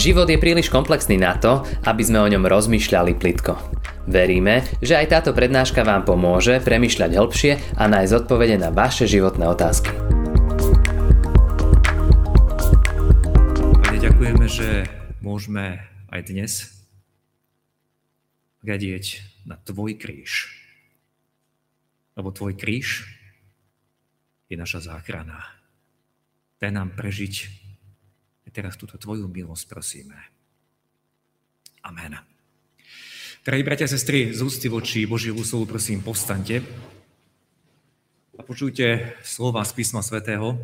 Život je príliš komplexný na to, aby sme o ňom rozmýšľali plitko. Veríme, že aj táto prednáška vám pomôže premyšľať hĺbšie a nájsť odpovede na vaše životné otázky. Pane, ďakujeme, že môžeme aj dnes hľadieť na Tvoj kríž. Lebo Tvoj kríž je naša záchrana. Daj nám prežiť teraz túto Tvoju milosť prosíme. Amen. Drahí bratia a sestry, z ústy voči Božiemu slovu prosím povstante a počujte slova z písma svätého,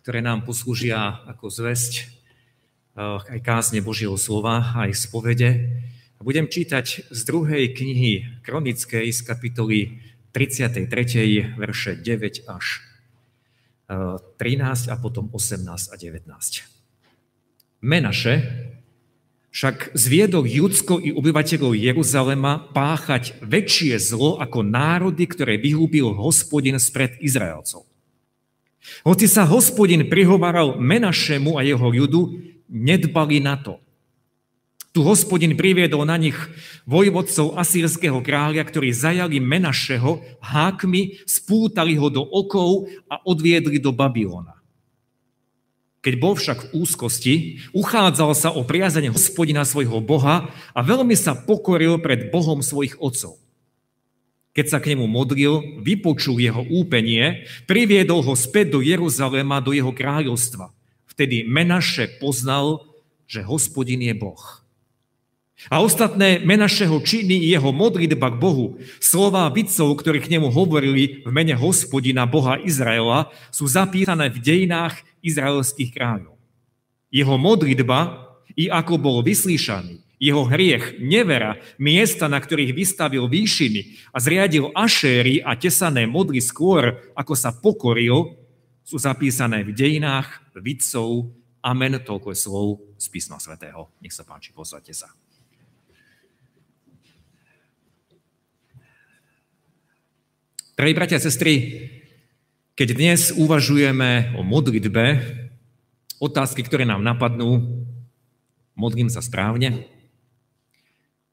ktoré nám poslúžia ako zväzť eh, aj kázne Božieho slova, aj spovede. A budem čítať z druhej knihy Kronickej z kapitoly 33. verše 9 až 13 a potom 18 a 19. Menaše však zviedol Judsko i obyvateľov Jeruzalema páchať väčšie zlo ako národy, ktoré vyhúbil hospodin spred Izraelcov. Hoci sa hospodin prihovaral Menašemu a jeho ľudu, nedbali na to. Tu hospodin priviedol na nich vojvodcov asýrského kráľa, ktorí zajali Menašeho hákmi, spútali ho do okov a odviedli do Babylona. Keď bol však v úzkosti, uchádzal sa o priazanie hospodina svojho Boha a veľmi sa pokoril pred Bohom svojich otcov. Keď sa k nemu modlil, vypočul jeho úpenie, priviedol ho späť do Jeruzalema, do jeho kráľovstva. Vtedy Menaše poznal, že hospodin je Boh. A ostatné menašeho činy jeho modlitba k Bohu, slova vidcov, ktorí k nemu hovorili v mene hospodina Boha Izraela, sú zapísané v dejinách izraelských kráľov. Jeho modlitba, i ako bol vyslíšaný, jeho hriech, nevera, miesta, na ktorých vystavil výšiny a zriadil ašéry a tesané modly skôr, ako sa pokoril, sú zapísané v dejinách vidcov. Amen, toľko je slov z písma svätého. Nech sa páči, posadte sa. Drahí bratia a sestry, keď dnes uvažujeme o modlitbe, otázky, ktoré nám napadnú, modlím sa správne,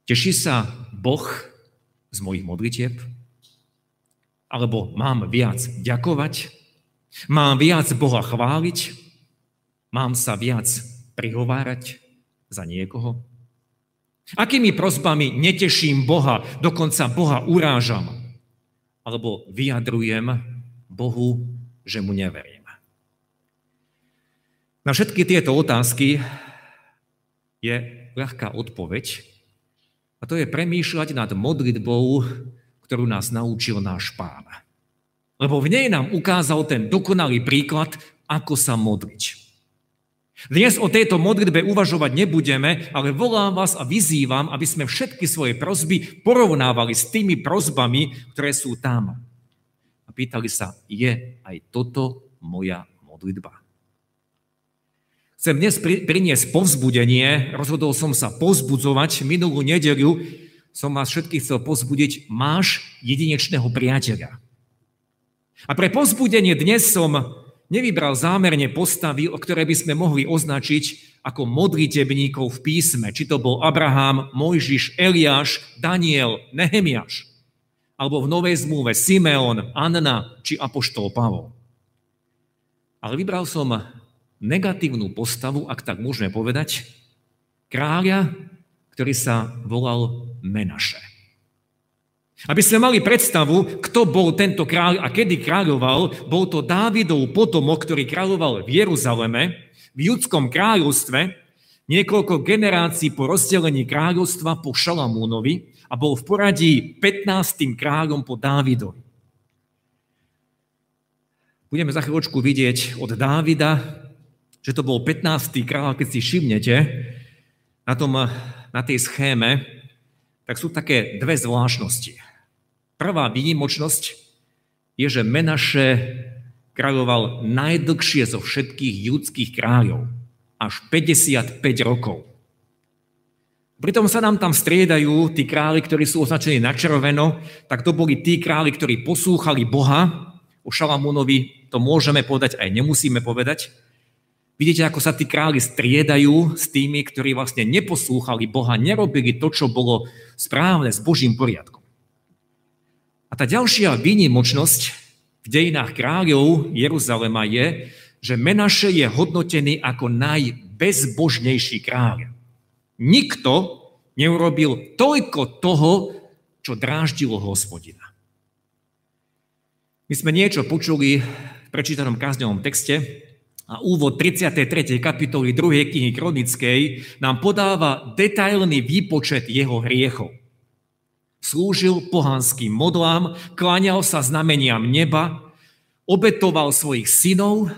teší sa Boh z mojich modlitieb? Alebo mám viac ďakovať? Mám viac Boha chváliť? Mám sa viac prihovárať za niekoho? Akými prozbami neteším Boha, dokonca Boha urážam? alebo vyjadrujem Bohu, že mu neverím. Na všetky tieto otázky je ľahká odpoveď a to je premýšľať nad modlitbou, ktorú nás naučil náš pán. Lebo v nej nám ukázal ten dokonalý príklad, ako sa modliť. Dnes o tejto modlitbe uvažovať nebudeme, ale volám vás a vyzývam, aby sme všetky svoje prozby porovnávali s tými prozbami, ktoré sú tam. A pýtali sa, je aj toto moja modlitba? Chcem dnes priniesť povzbudenie, rozhodol som sa povzbudzovať. Minulú nedeliu som vás všetkých chcel povzbudiť, máš jedinečného priateľa. A pre povzbudenie dnes som nevybral zámerne postavy, o ktoré by sme mohli označiť ako modlitebníkov v písme. Či to bol Abraham, Mojžiš, Eliáš, Daniel, Nehemiáš. Alebo v Novej zmluve Simeon, Anna či Apoštol Pavol. Ale vybral som negatívnu postavu, ak tak môžeme povedať, kráľa, ktorý sa volal Menaše. Aby sme mali predstavu, kto bol tento kráľ a kedy kráľoval, bol to Dávidov potomok, ktorý kráľoval v Jeruzaleme, v judskom kráľovstve, niekoľko generácií po rozdelení kráľovstva po Šalamúnovi a bol v poradí 15. kráľom po Dávidovi. Budeme za chvíľočku vidieť od Dávida, že to bol 15. kráľ, keď si všimnete na, tom, na tej schéme, tak sú také dve zvláštnosti. Prvá výnimočnosť je, že Menaše kráľoval najdlhšie zo všetkých judských kráľov. Až 55 rokov. Pritom sa nám tam striedajú tí králi, ktorí sú označení na červeno, tak to boli tí králi, ktorí poslúchali Boha. O Šalamúnovi to môžeme povedať, aj nemusíme povedať. Vidíte, ako sa tí králi striedajú s tými, ktorí vlastne neposlúchali Boha, nerobili to, čo bolo správne s Božím poriadkom. A tá ďalšia výnimočnosť v dejinách kráľov Jeruzalema je, že Menaše je hodnotený ako najbezbožnejší kráľ. Nikto neurobil toľko toho, čo dráždilo hospodina. My sme niečo počuli v prečítanom kázňovom texte, a úvod 33. kapitoly 2. knihy Kronickej nám podáva detailný výpočet jeho hriechov. Slúžil pohanským modlám, kláňal sa znameniam neba, obetoval svojich synov,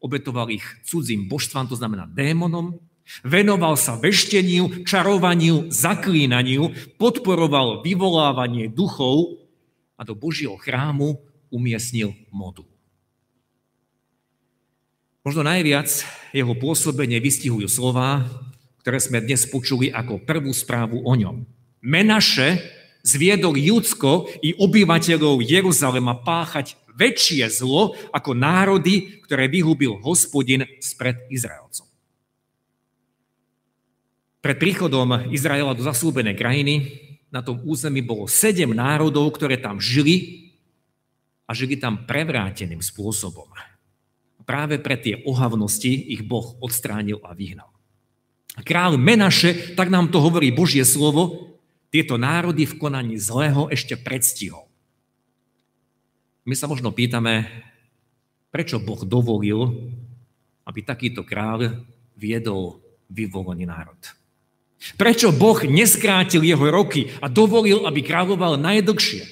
obetoval ich cudzím božstvám, to znamená démonom, venoval sa vešteniu, čarovaniu, zaklínaniu, podporoval vyvolávanie duchov a do Božieho chrámu umiestnil modu. Možno najviac jeho pôsobenie vystihujú slova, ktoré sme dnes počuli ako prvú správu o ňom. Menaše zviedol Judsko i obyvateľov Jeruzalema páchať väčšie zlo ako národy, ktoré vyhubil hospodin spred Izraelcov. Pred príchodom Izraela do zaslúbenej krajiny na tom území bolo sedem národov, ktoré tam žili a žili tam prevráteným spôsobom práve pre tie ohavnosti ich Boh odstránil a vyhnal. Kráľ Menaše, tak nám to hovorí Božie slovo, tieto národy v konaní zlého ešte predstihol. My sa možno pýtame, prečo Boh dovolil, aby takýto kráľ viedol vyvolený národ. Prečo Boh neskrátil jeho roky a dovolil, aby kráľoval najdlhšie?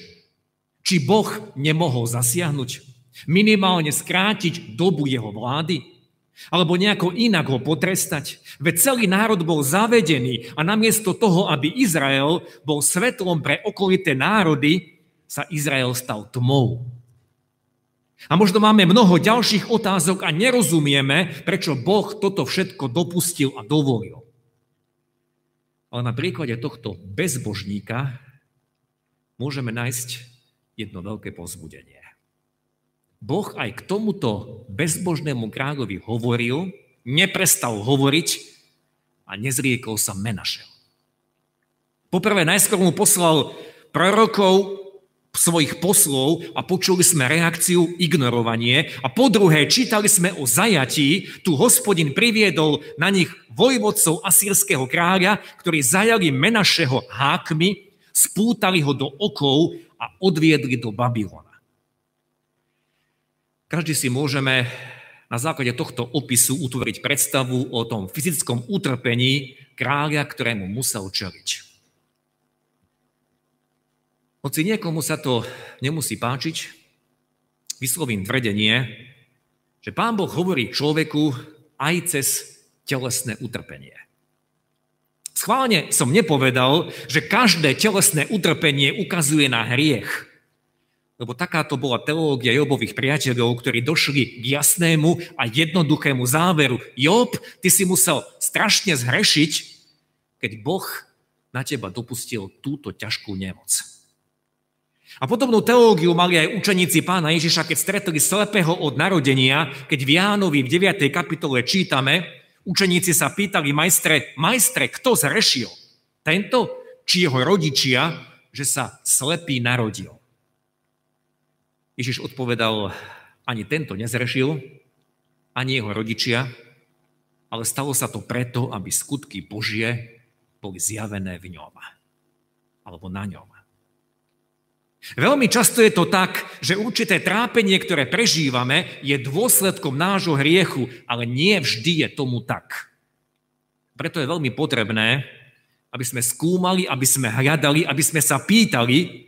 Či Boh nemohol zasiahnuť? Minimálne skrátiť dobu jeho vlády? Alebo nejako inak ho potrestať? Veď celý národ bol zavedený a namiesto toho, aby Izrael bol svetlom pre okolité národy, sa Izrael stal tmou. A možno máme mnoho ďalších otázok a nerozumieme, prečo Boh toto všetko dopustil a dovolil. Ale na príklade tohto bezbožníka môžeme nájsť jedno veľké pozbudenie. Boh aj k tomuto bezbožnému kráľovi hovoril, neprestal hovoriť a nezriekol sa Menašeho. Poprvé najskôr mu poslal prorokov, svojich poslov a počuli sme reakciu ignorovanie a po druhé čítali sme o zajatí, tu hospodin priviedol na nich vojvodcov asýrského kráľa, ktorí zajali Menašeho hákmi, spútali ho do okov a odviedli do Babylona. Každý si môžeme na základe tohto opisu utvoriť predstavu o tom fyzickom utrpení kráľa, ktorému musel čeliť. Hoci niekomu sa to nemusí páčiť, vyslovím tvrdenie, že Pán Boh hovorí človeku aj cez telesné utrpenie. Schválne som nepovedal, že každé telesné utrpenie ukazuje na hriech – lebo takáto bola teológia Jobových priateľov, ktorí došli k jasnému a jednoduchému záveru. Job, ty si musel strašne zhrešiť, keď Boh na teba dopustil túto ťažkú nemoc. A podobnú teológiu mali aj učeníci pána Ježiša, keď stretli slepého od narodenia, keď v Jánovi v 9. kapitole čítame, učeníci sa pýtali majstre, majstre, kto zrešil? Tento či jeho rodičia, že sa slepý narodil? Ježiš odpovedal, ani tento nezrešil, ani jeho rodičia, ale stalo sa to preto, aby skutky Božie boli zjavené v ňom. Alebo na ňom. Veľmi často je to tak, že určité trápenie, ktoré prežívame, je dôsledkom nášho hriechu, ale nie vždy je tomu tak. Preto je veľmi potrebné, aby sme skúmali, aby sme hľadali, aby sme sa pýtali,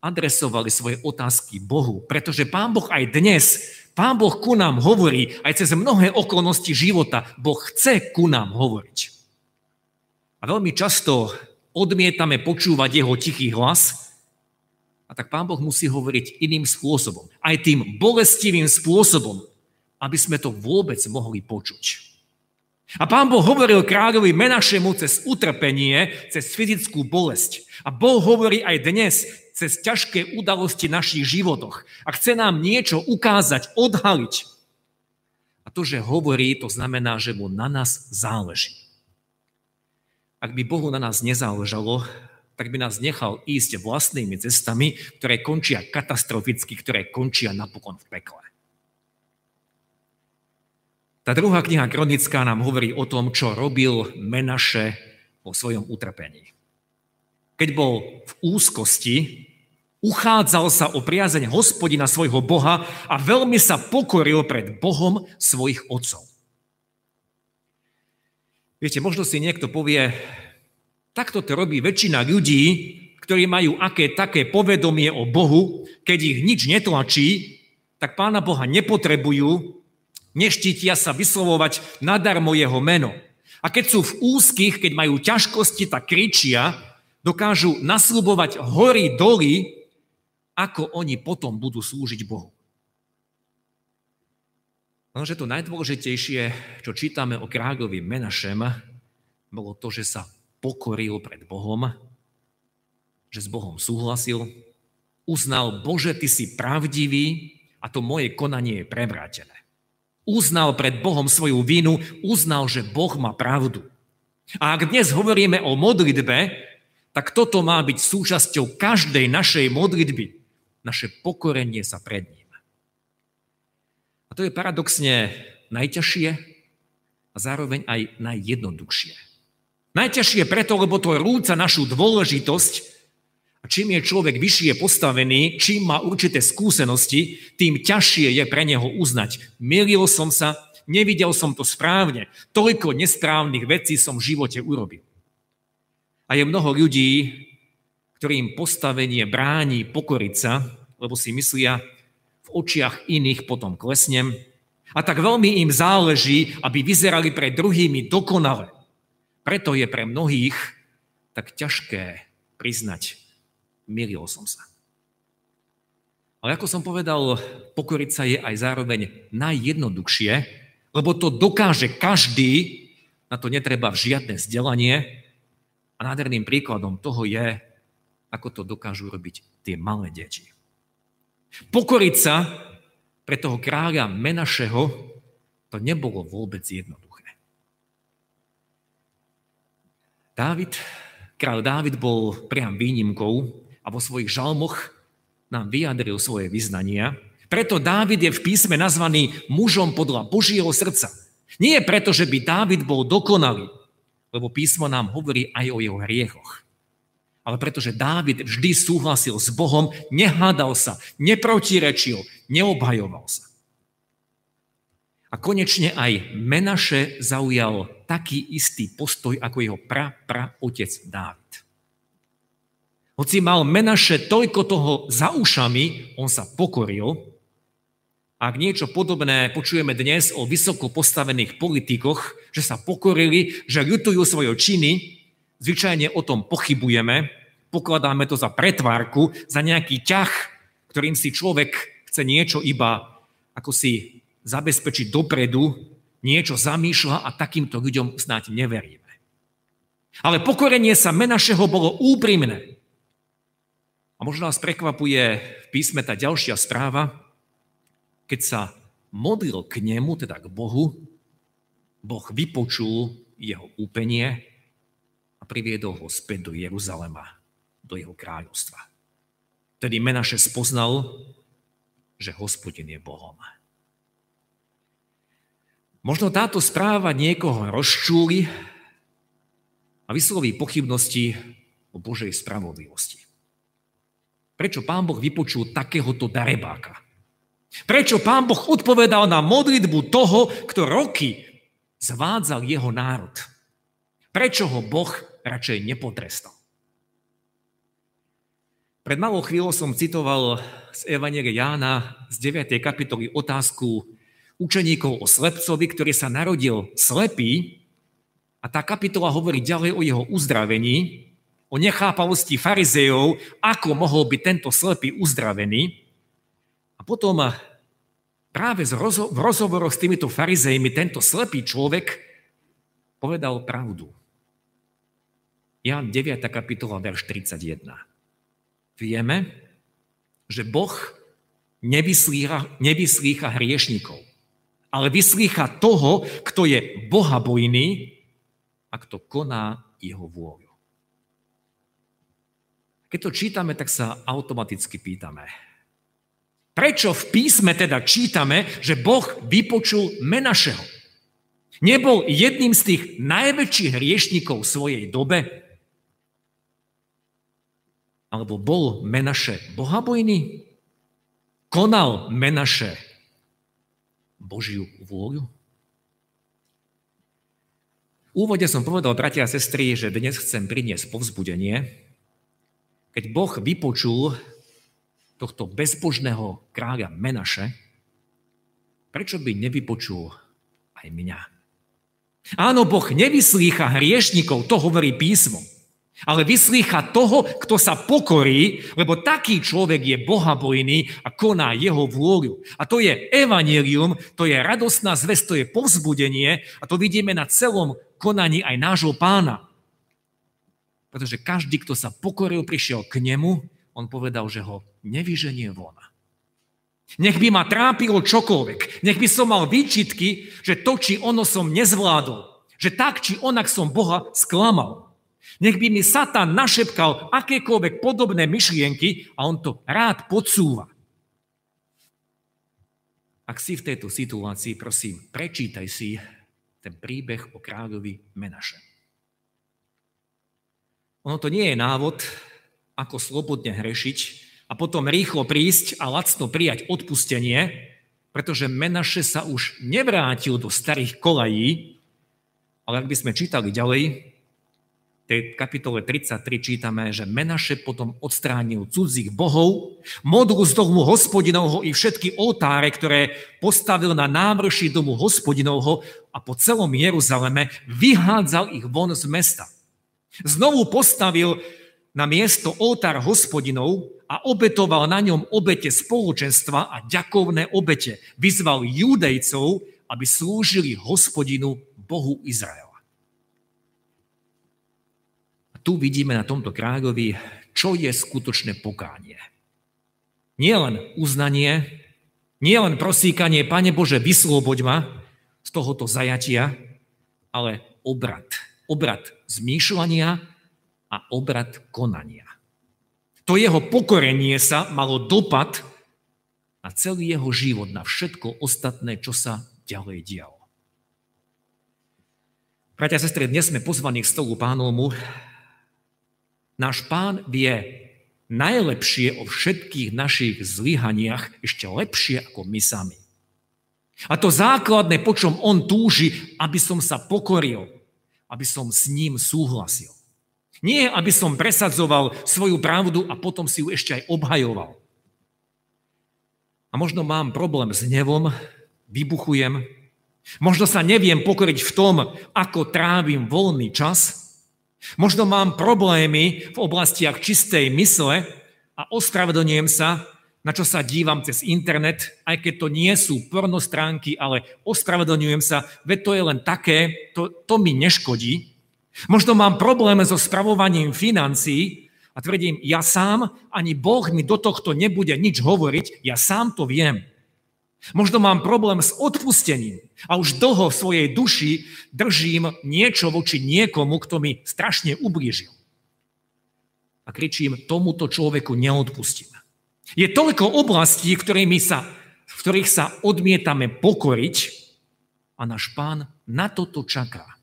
adresovali svoje otázky Bohu, pretože Pán Boh aj dnes, Pán Boh ku nám hovorí, aj cez mnohé okolnosti života, Boh chce ku nám hovoriť. A veľmi často odmietame počúvať jeho tichý hlas, a tak Pán Boh musí hovoriť iným spôsobom, aj tým bolestivým spôsobom, aby sme to vôbec mohli počuť. A pán Boh hovoril kráľovi Menašemu cez utrpenie, cez fyzickú bolesť. A Boh hovorí aj dnes cez ťažké udalosti v našich životoch a chce nám niečo ukázať, odhaliť. A to, že hovorí, to znamená, že mu na nás záleží. Ak by Bohu na nás nezáležalo, tak by nás nechal ísť vlastnými cestami, ktoré končia katastroficky, ktoré končia napokon v pekle. Tá druhá kniha Kronická nám hovorí o tom, čo robil Menaše po svojom utrpení. Keď bol v úzkosti, uchádzal sa o priazeň hospodina svojho Boha a veľmi sa pokoril pred Bohom svojich otcov. Viete, možno si niekto povie, takto to robí väčšina ľudí, ktorí majú aké také povedomie o Bohu, keď ich nič netlačí, tak Pána Boha nepotrebujú, neštítia sa vyslovovať nadarmo jeho meno. A keď sú v úzkých, keď majú ťažkosti, tak kričia, dokážu nasľubovať hory, doly, ako oni potom budú slúžiť Bohu. Lenže to najdôležitejšie, čo čítame o kráľovi Menašem, bolo to, že sa pokoril pred Bohom, že s Bohom súhlasil, uznal, Bože, Ty si pravdivý a to moje konanie je prevrátené uznal pred Bohom svoju vinu, uznal, že Boh má pravdu. A ak dnes hovoríme o modlitbe, tak toto má byť súčasťou každej našej modlitby. Naše pokorenie sa pred ním. A to je paradoxne najťažšie a zároveň aj najjednoduchšie. Najťažšie preto, lebo to rúca našu dôležitosť a čím je človek vyššie postavený, čím má určité skúsenosti, tým ťažšie je pre neho uznať. Milil som sa, nevidel som to správne, toľko nesprávnych vecí som v živote urobil. A je mnoho ľudí, ktorým postavenie bráni pokoriť sa, lebo si myslia, v očiach iných potom klesnem. A tak veľmi im záleží, aby vyzerali pred druhými dokonale. Preto je pre mnohých tak ťažké priznať milil som sa. Ale ako som povedal, pokoriť sa je aj zároveň najjednoduchšie, lebo to dokáže každý, na to netreba žiadne vzdelanie. A nádherným príkladom toho je, ako to dokážu robiť tie malé deti. Pokoriť sa pre toho kráľa Menašeho to nebolo vôbec jednoduché. Dávid, kráľ Dávid bol priam výnimkou, a vo svojich žalmoch nám vyjadril svoje vyznania. Preto Dávid je v písme nazvaný mužom podľa Božieho srdca. Nie preto, že by Dávid bol dokonalý, lebo písmo nám hovorí aj o jeho hriechoch. Ale pretože Dávid vždy súhlasil s Bohom, nehádal sa, neprotirečil, neobhajoval sa. A konečne aj Menaše zaujal taký istý postoj ako jeho pra, pra otec Dávid. Hoci mal Menaše toľko toho za ušami, on sa pokoril. Ak niečo podobné počujeme dnes o vysoko postavených politikoch, že sa pokorili, že ľutujú svoje činy, zvyčajne o tom pochybujeme, pokladáme to za pretvárku, za nejaký ťah, ktorým si človek chce niečo iba ako si zabezpečiť dopredu, niečo zamýšľa a takýmto ľuďom snáď neveríme. Ale pokorenie sa Menašeho bolo úprimné. A možno nás prekvapuje v písme tá ďalšia správa, keď sa modlil k nemu, teda k Bohu, Boh vypočul jeho úpenie a priviedol ho späť do Jeruzalema, do jeho kráľovstva. Tedy Menaše spoznal, že hospodin je Bohom. Možno táto správa niekoho rozčúli a vysloví pochybnosti o Božej spravodlivosti. Prečo pán Boh vypočul takéhoto darebáka? Prečo pán Boh odpovedal na modlitbu toho, kto roky zvádzal jeho národ? Prečo ho Boh radšej nepotrestal? Pred malou chvíľou som citoval z Evangelia Jána z 9. kapitoly otázku učeníkov o slepcovi, ktorý sa narodil slepý a tá kapitola hovorí ďalej o jeho uzdravení o nechápavosti farizejov, ako mohol byť tento slepý uzdravený. A potom práve v rozhovoroch s týmito farizejmi tento slepý človek povedal pravdu. Jan 9. kapitola, verš 31. Vieme, že Boh nevyslícha, nevyslícha hriešnikov, ale vyslýcha toho, kto je bohabojný a kto koná jeho vôľu. Keď to čítame, tak sa automaticky pýtame, prečo v písme teda čítame, že Boh vypočul Menašeho? Nebol jedným z tých najväčších hriešnikov svojej dobe? Alebo bol Menaše bohabojný? Konal Menaše Božiu vôľu? V úvode som povedal, bratia a sestry, že dnes chcem priniesť povzbudenie. Keď Boh vypočul tohto bezbožného kráľa Menaše, prečo by nevypočul aj mňa? Áno, Boh nevyslýcha hriešnikov, to hovorí písmo. Ale vyslýcha toho, kto sa pokorí, lebo taký človek je bohabojný a koná jeho vôľu. A to je evanelium, to je radostná zväz, to je povzbudenie a to vidíme na celom konaní aj nášho pána. Pretože každý, kto sa pokoril, prišiel k nemu, on povedal, že ho nevyženie von. Nech by ma trápilo čokoľvek, nech by som mal výčitky, že to, či ono som nezvládol, že tak, či onak som Boha sklamal. Nech by mi Satan našepkal akékoľvek podobné myšlienky a on to rád podsúva. Ak si v tejto situácii, prosím, prečítaj si ten príbeh o kráľovi Menaše. Ono to nie je návod, ako slobodne hrešiť a potom rýchlo prísť a lacno prijať odpustenie, pretože Menaše sa už nevrátil do starých kolají, ale ak by sme čítali ďalej, tej kapitole 33 čítame, že Menaše potom odstránil cudzích bohov, modlu z domu hospodinovho i všetky oltáre, ktoré postavil na návrši domu hospodinovho a po celom Jeruzaleme vyhádzal ich von z mesta. Znovu postavil na miesto oltár hospodinov a obetoval na ňom obete spoločenstva a ďakovné obete. Vyzval judejcov, aby slúžili hospodinu Bohu Izrael tu vidíme na tomto kráľovi, čo je skutočné pokánie. Nie len uznanie, nie len prosíkanie, Pane Bože, vysloboď ma z tohoto zajatia, ale obrad. Obrad zmýšľania a obrad konania. To jeho pokorenie sa malo dopad na celý jeho život, na všetko ostatné, čo sa ďalej dialo. Bratia a sestry, dnes sme pozvaní k stolu pánovmu Náš pán vie najlepšie o všetkých našich zlyhaniach ešte lepšie ako my sami. A to základné, po čom on túži, aby som sa pokoril, aby som s ním súhlasil. Nie, aby som presadzoval svoju pravdu a potom si ju ešte aj obhajoval. A možno mám problém s nevom, vybuchujem, možno sa neviem pokoriť v tom, ako trávim voľný čas, Možno mám problémy v oblastiach čistej mysle a ospravedlňujem sa, na čo sa dívam cez internet, aj keď to nie sú pornostránky, ale ospravedlňujem sa, veď to je len také, to, to mi neškodí. Možno mám problémy so spravovaním financií a tvrdím, ja sám, ani Boh mi do tohto nebude nič hovoriť, ja sám to viem. Možno mám problém s odpustením a už dlho v svojej duši držím niečo voči niekomu, kto mi strašne ublížil. A kričím, tomuto človeku neodpustím. Je toľko oblastí, ktorými sa, v ktorých sa odmietame pokoriť a náš pán na toto čaká.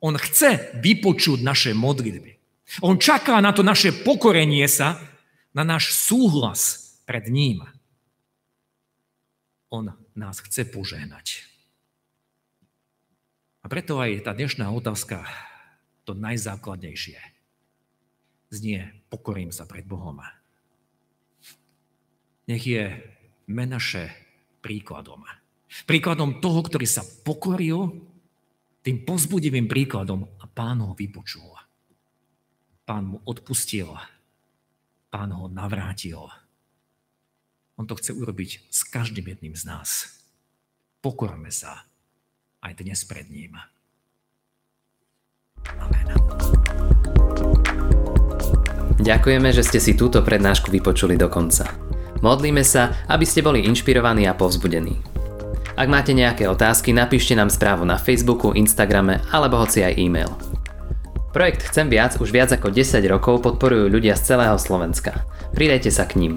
On chce vypočuť naše modlitby. On čaká na to naše pokorenie sa, na náš súhlas pred ním. On nás chce požehnať. A preto aj tá dnešná otázka, to najzákladnejšie, znie, pokorím sa pred Bohom. Nech je Menaše príkladom. Príkladom toho, ktorý sa pokoril, tým pozbudivým príkladom a pán ho vypočul. Pán mu odpustil, pán ho navrátil on to chce urobiť s každým jedným z nás. Pokorme sa aj dnes pred ním. Amen. Ďakujeme, že ste si túto prednášku vypočuli do konca. Modlíme sa, aby ste boli inšpirovaní a povzbudení. Ak máte nejaké otázky, napíšte nám správu na Facebooku, Instagrame alebo hoci aj e-mail. Projekt Chcem viac už viac ako 10 rokov podporujú ľudia z celého Slovenska. Pridajte sa k ním.